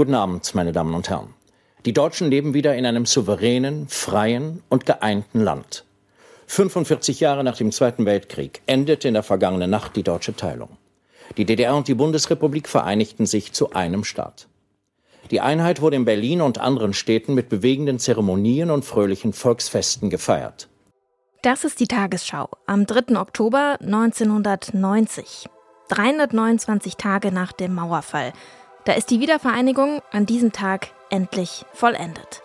Guten Abend, meine Damen und Herren. Die Deutschen leben wieder in einem souveränen, freien und geeinten Land. 45 Jahre nach dem Zweiten Weltkrieg endete in der vergangenen Nacht die deutsche Teilung. Die DDR und die Bundesrepublik vereinigten sich zu einem Staat. Die Einheit wurde in Berlin und anderen Städten mit bewegenden Zeremonien und fröhlichen Volksfesten gefeiert. Das ist die Tagesschau am 3. Oktober 1990. 329 Tage nach dem Mauerfall. Da ist die Wiedervereinigung an diesem Tag endlich vollendet.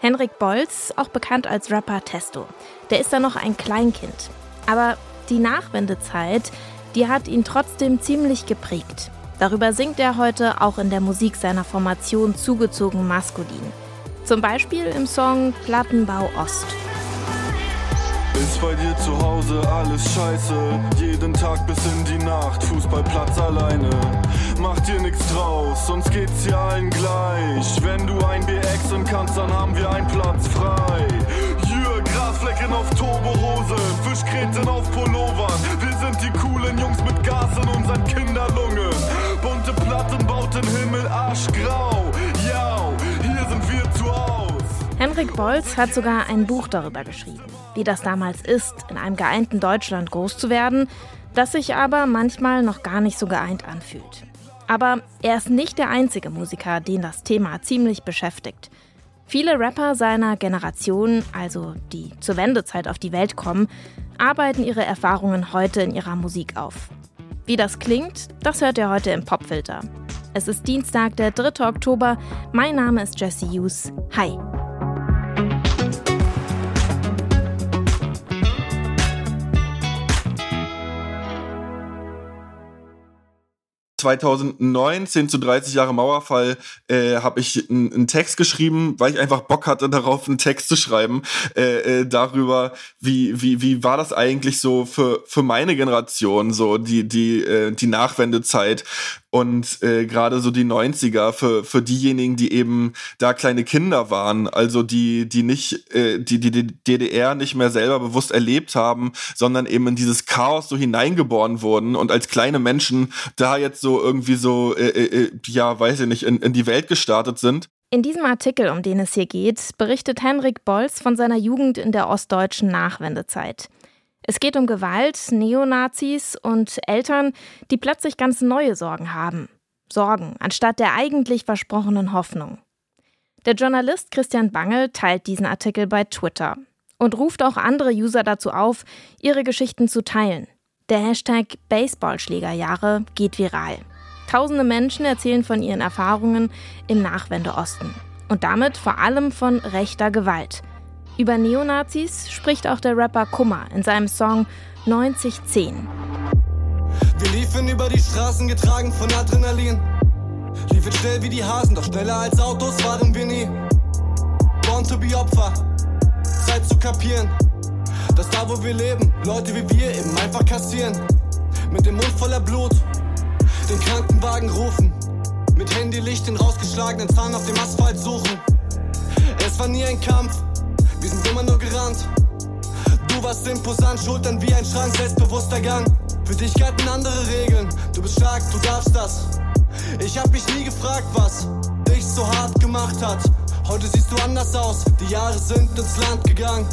Henrik Bolz, auch bekannt als Rapper Testo, der ist da noch ein Kleinkind. Aber die Nachwendezeit, die hat ihn trotzdem ziemlich geprägt. Darüber singt er heute auch in der Musik seiner Formation zugezogen maskulin. Zum Beispiel im Song Plattenbau Ost. Ist bei dir zu Hause alles scheiße? Jeden Tag bis in die Nacht, Fußballplatz alleine. Mach dir nix draus, sonst geht's dir allen gleich. Wenn du ein BX im kannst, dann haben wir einen Platz frei. Jür, Grasflecken auf Turbohose, Fischkreten auf Pullovern. Wir sind die coolen Jungs mit Gas in unseren Kinderlungen. Henrik Bolz hat sogar ein Buch darüber geschrieben, wie das damals ist, in einem geeinten Deutschland groß zu werden, das sich aber manchmal noch gar nicht so geeint anfühlt. Aber er ist nicht der einzige Musiker, den das Thema ziemlich beschäftigt. Viele Rapper seiner Generation, also die zur Wendezeit auf die Welt kommen, arbeiten ihre Erfahrungen heute in ihrer Musik auf. Wie das klingt, das hört ihr heute im Popfilter. Es ist Dienstag, der 3. Oktober. Mein Name ist Jesse Hughes. Hi. 2019 zu 30 Jahre Mauerfall äh, habe ich einen Text geschrieben, weil ich einfach Bock hatte darauf, einen Text zu schreiben äh, äh, darüber, wie wie wie war das eigentlich so für für meine Generation so die die äh, die Nachwendezeit und äh, gerade so die 90er für für diejenigen, die eben da kleine Kinder waren, also die die nicht äh, die die die DDR nicht mehr selber bewusst erlebt haben, sondern eben in dieses Chaos so hineingeboren wurden und als kleine Menschen da jetzt so irgendwie so äh, äh, äh, ja, weiß ich nicht, in, in die Welt gestartet sind. In diesem Artikel, um den es hier geht, berichtet Henrik Bolz von seiner Jugend in der ostdeutschen Nachwendezeit. Es geht um Gewalt, Neonazis und Eltern, die plötzlich ganz neue Sorgen haben. Sorgen anstatt der eigentlich versprochenen Hoffnung. Der Journalist Christian Bangel teilt diesen Artikel bei Twitter und ruft auch andere User dazu auf, ihre Geschichten zu teilen. Der Hashtag Baseballschlägerjahre geht viral. Tausende Menschen erzählen von ihren Erfahrungen im Nachwendeosten. Und damit vor allem von rechter Gewalt. Über Neonazis spricht auch der Rapper Kummer in seinem Song 9010. Wir liefen über die Straßen getragen von Adrenalin. Liefen schnell wie die Hasen, doch schneller als Autos waren wir nie. Born to be Opfer, Zeit zu kapieren, dass da wo wir leben, Leute wie wir eben einfach kassieren. Mit dem Mund voller Blut, den Krankenwagen rufen. Mit Handylicht den rausgeschlagenen Zahn auf dem Asphalt suchen. Es war nie ein Kampf, wir sind immer nur gerannt. Du warst imposant, Schultern wie ein Schrank, selbstbewusster Gang. Für dich galten andere Regeln, du bist stark, du darfst das. Ich hab mich nie gefragt, was dich so hart gemacht hat. Heute siehst du anders aus, die Jahre sind ins Land gegangen.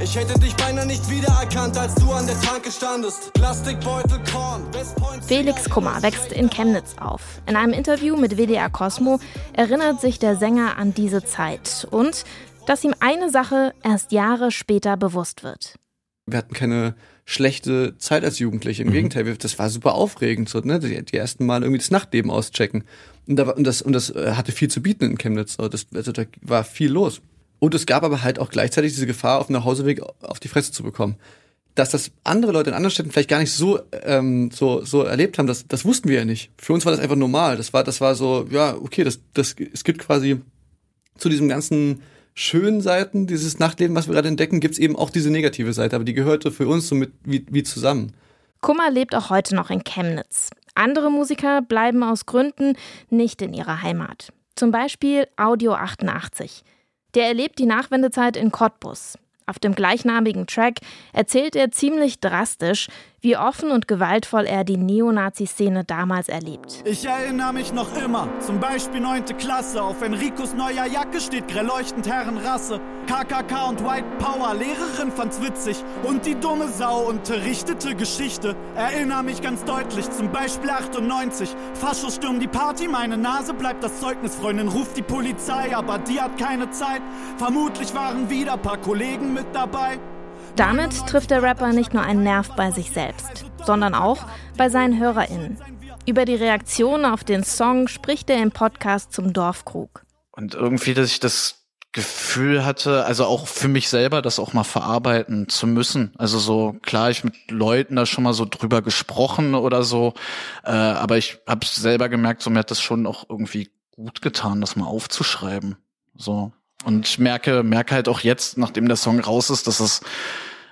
Ich hätte dich beinahe nicht wiedererkannt, als du an der Tanke standest. Plastikbeutel, Korn. Felix Kummer wächst in Chemnitz auf. In einem Interview mit WDR Cosmo erinnert sich der Sänger an diese Zeit und dass ihm eine Sache erst Jahre später bewusst wird. Wir hatten keine schlechte Zeit als Jugendliche. Im mhm. Gegenteil, das war super aufregend, so, ne? die, die ersten Mal irgendwie das Nachtleben auschecken. Und, da, und, das, und das äh, hatte viel zu bieten in Chemnitz. Das, also da war viel los. Und es gab aber halt auch gleichzeitig diese Gefahr, auf dem Nachhauseweg auf die Fresse zu bekommen. Dass das andere Leute in anderen Städten vielleicht gar nicht so, ähm, so, so erlebt haben, das, das wussten wir ja nicht. Für uns war das einfach normal. Das war, das war so, ja, okay, das, das, es gibt quasi zu diesem ganzen schönen Seiten, dieses Nachtleben, was wir gerade entdecken, gibt's eben auch diese negative Seite, aber die gehörte für uns so mit wie, wie zusammen. Kummer lebt auch heute noch in Chemnitz. Andere Musiker bleiben aus Gründen nicht in ihrer Heimat. Zum Beispiel Audio 88. Der erlebt die Nachwendezeit in Cottbus. Auf dem gleichnamigen Track erzählt er ziemlich drastisch, wie offen und gewaltvoll er die Neonazi-Szene damals erlebt. Ich erinnere mich noch immer, zum Beispiel 9. Klasse. Auf Enricos neuer Jacke steht grell leuchtend Herrenrasse. KKK und White Power, Lehrerin fand's witzig. Und die dumme Sau unterrichtete Geschichte. Erinnere mich ganz deutlich, zum Beispiel 98. Faschos stürmen die Party, meine Nase bleibt das Zeugnis. Freundin ruft die Polizei, aber die hat keine Zeit. Vermutlich waren wieder paar Kollegen mit dabei. Damit trifft der Rapper nicht nur einen Nerv bei sich selbst, sondern auch bei seinen HörerInnen. Über die Reaktion auf den Song spricht er im Podcast zum Dorfkrug. Und irgendwie, dass ich das Gefühl hatte, also auch für mich selber, das auch mal verarbeiten zu müssen. Also so klar, ich mit Leuten da schon mal so drüber gesprochen oder so, äh, aber ich habe selber gemerkt, so mir hat das schon auch irgendwie gut getan, das mal aufzuschreiben. So und ich merke, merke halt auch jetzt, nachdem der Song raus ist, dass es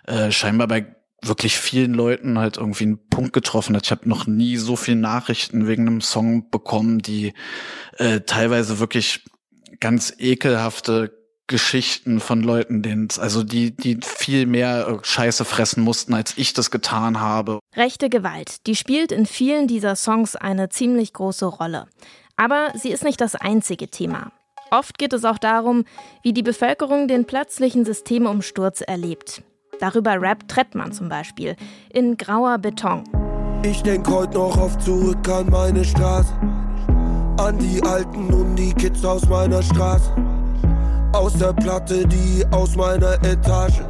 äh, scheinbar bei wirklich vielen Leuten halt irgendwie einen Punkt getroffen hat. Ich habe noch nie so viele Nachrichten wegen einem Song bekommen, die äh, teilweise wirklich ganz ekelhafte Geschichten von Leuten, denen also die die viel mehr äh, Scheiße fressen mussten, als ich das getan habe. Rechte Gewalt, die spielt in vielen dieser Songs eine ziemlich große Rolle. Aber sie ist nicht das einzige Thema. Oft geht es auch darum, wie die Bevölkerung den plötzlichen Systemumsturz erlebt. Darüber rappt Trettmann zum Beispiel in Grauer Beton. Ich denk heute noch oft zurück an meine Straße, an die Alten und die Kids aus meiner Straße. Aus der Platte, die aus meiner Etage.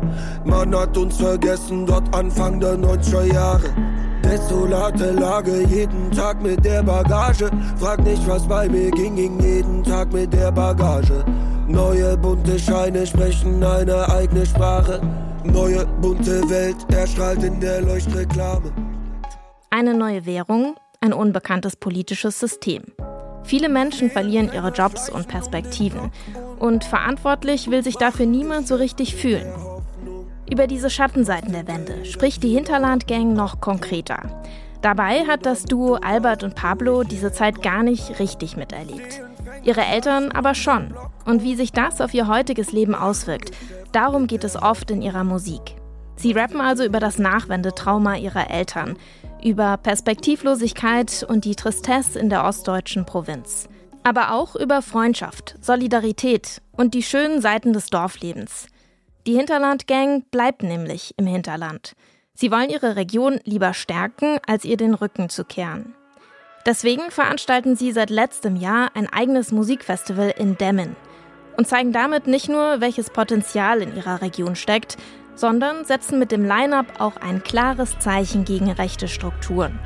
Man hat uns vergessen, dort Anfang der 90er Jahre. Desolate Lage, jeden Tag mit der Bagage. Frag nicht, was bei mir ging, ging jeden Tag mit der Bagage. Neue bunte Scheine sprechen eine eigene Sprache. Neue bunte Welt erstrahlt in der Leuchtreklame. Eine neue Währung, ein unbekanntes politisches System. Viele Menschen verlieren ihre Jobs und Perspektiven. Und verantwortlich will sich dafür niemand so richtig fühlen. Über diese Schattenseiten der Wende spricht die Hinterland-Gang noch konkreter. Dabei hat das Duo Albert und Pablo diese Zeit gar nicht richtig miterlebt. Ihre Eltern aber schon. Und wie sich das auf ihr heutiges Leben auswirkt, darum geht es oft in ihrer Musik. Sie rappen also über das Nachwendetrauma ihrer Eltern, über Perspektivlosigkeit und die Tristesse in der ostdeutschen Provinz. Aber auch über Freundschaft, Solidarität und die schönen Seiten des Dorflebens. Die Hinterland-Gang bleibt nämlich im Hinterland. Sie wollen ihre Region lieber stärken, als ihr den Rücken zu kehren. Deswegen veranstalten sie seit letztem Jahr ein eigenes Musikfestival in Demmin und zeigen damit nicht nur, welches Potenzial in ihrer Region steckt, sondern setzen mit dem Line-up auch ein klares Zeichen gegen rechte Strukturen.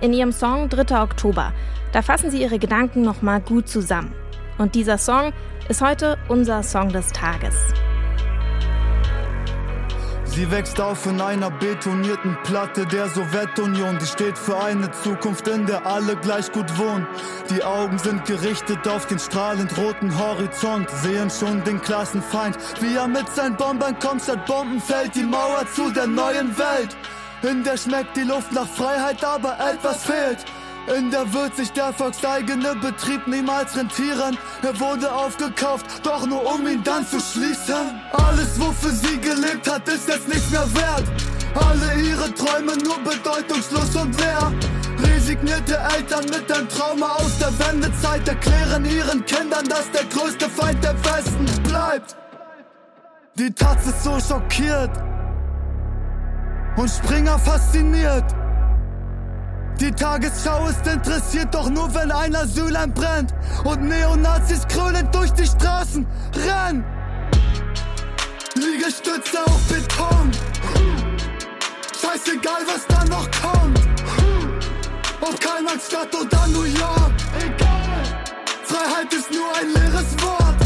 In ihrem Song 3. Oktober, da fassen sie ihre Gedanken nochmal gut zusammen. Und dieser Song ist heute unser Song des Tages. Sie wächst auf in einer betonierten Platte der Sowjetunion. Die steht für eine Zukunft, in der alle gleich gut wohnen. Die Augen sind gerichtet auf den strahlend roten Horizont. Sehen schon den Klassenfeind, wie er mit seinen Bombern kommt. Statt Bomben fällt die Mauer zu der neuen Welt. In der schmeckt die Luft nach Freiheit, aber etwas fehlt. In der wird sich der volkseigene Betrieb niemals rentieren. Er wurde aufgekauft, doch nur um ihn dann zu schließen. Alles, wofür sie gelebt hat, ist jetzt nichts mehr wert. Alle ihre Träume nur bedeutungslos und leer. Resignierte Eltern mit einem Trauma aus der Wendezeit erklären ihren Kindern, dass der größte Feind der Westen bleibt. Die Taz ist so schockiert und Springer fasziniert. Die Tagesschau ist interessiert, doch nur wenn ein Asylheim brennt und Neonazis krönend durch die Straßen rennen. Liegestütze auf Beton. Scheißegal, was da noch kommt. Ob Karlsstadt oder New York. Egal. Freiheit ist nur ein leeres Wort.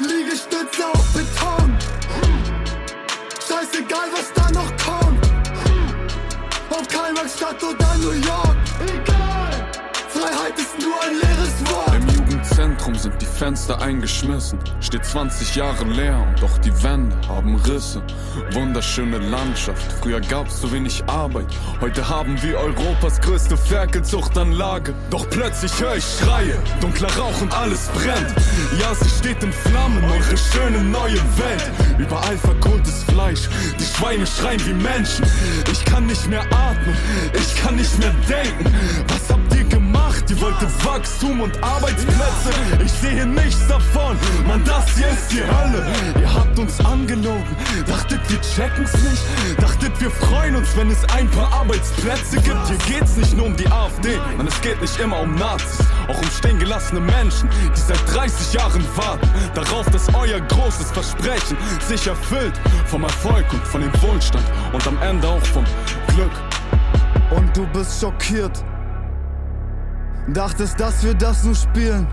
Liegestütze auf Beton. Scheißegal, was da noch kommt. Ob Karlsstadt oder New York. Egal. Freiheit ist nur ein leeres Wort. Dachraum sind die Fenster eingeschmissen. Steht 20 Jahre leer und doch die Wände haben Risse. Wunderschöne Landschaft, früher gab's so wenig Arbeit. Heute haben wir Europas größte Ferkelzuchtanlage. Doch plötzlich höre ich Schreie, dunkler Rauch und alles brennt. Ja, sie steht in Flammen, eure schöne neue Welt. Überall verkohltes Fleisch, die Schweine schreien wie Menschen. Ich kann nicht mehr atmen, ich kann nicht mehr denken. Was habt ihr gemacht? Ihr wolltet Wachstum und Arbeitsplätze. Ich sehe nichts davon, Mann, das hier ist die Hölle. Ihr habt uns angelogen, dachtet wir checken's nicht. Dachtet wir freuen uns, wenn es ein paar Arbeitsplätze gibt. Hier geht's nicht nur um die AfD, man, es geht nicht immer um Nazis. Auch um stehen gelassene Menschen, die seit 30 Jahren warten darauf, dass euer großes Versprechen sich erfüllt. Vom Erfolg und von dem Wohlstand und am Ende auch vom Glück. Und du bist schockiert. Dachtest, dass wir das nur spielen.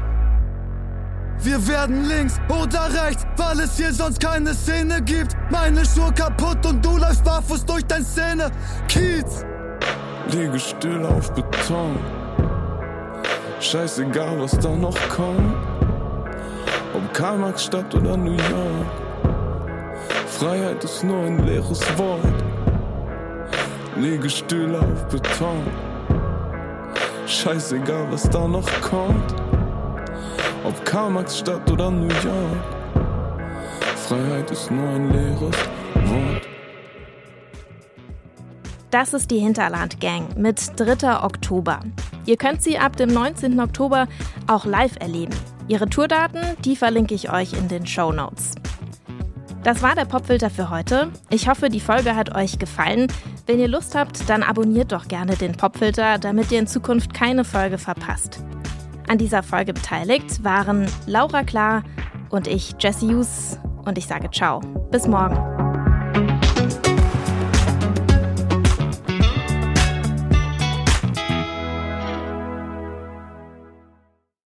Wir werden links oder rechts, weil es hier sonst keine Szene gibt. Meine Schuhe kaputt und du läufst barfuß durch dein Szene. Kiez! Liege still auf Beton. Scheißegal, was da noch kommt. Ob Karl-Marx-Stadt oder New York. Freiheit ist nur ein leeres Wort. Liege still auf Beton. Scheißegal, was da noch kommt. Ob Karl-Marx-Stadt oder New York. Freiheit ist nur ein leeres Wort. Das ist die Hinterland Gang mit 3. Oktober. Ihr könnt sie ab dem 19. Oktober auch live erleben. Ihre Tourdaten, die verlinke ich euch in den Show Notes. Das war der Popfilter für heute. Ich hoffe, die Folge hat euch gefallen. Wenn ihr Lust habt, dann abonniert doch gerne den Popfilter, damit ihr in Zukunft keine Folge verpasst. An dieser Folge beteiligt waren Laura Klar und ich, Jesse Hughes. Und ich sage ciao. Bis morgen.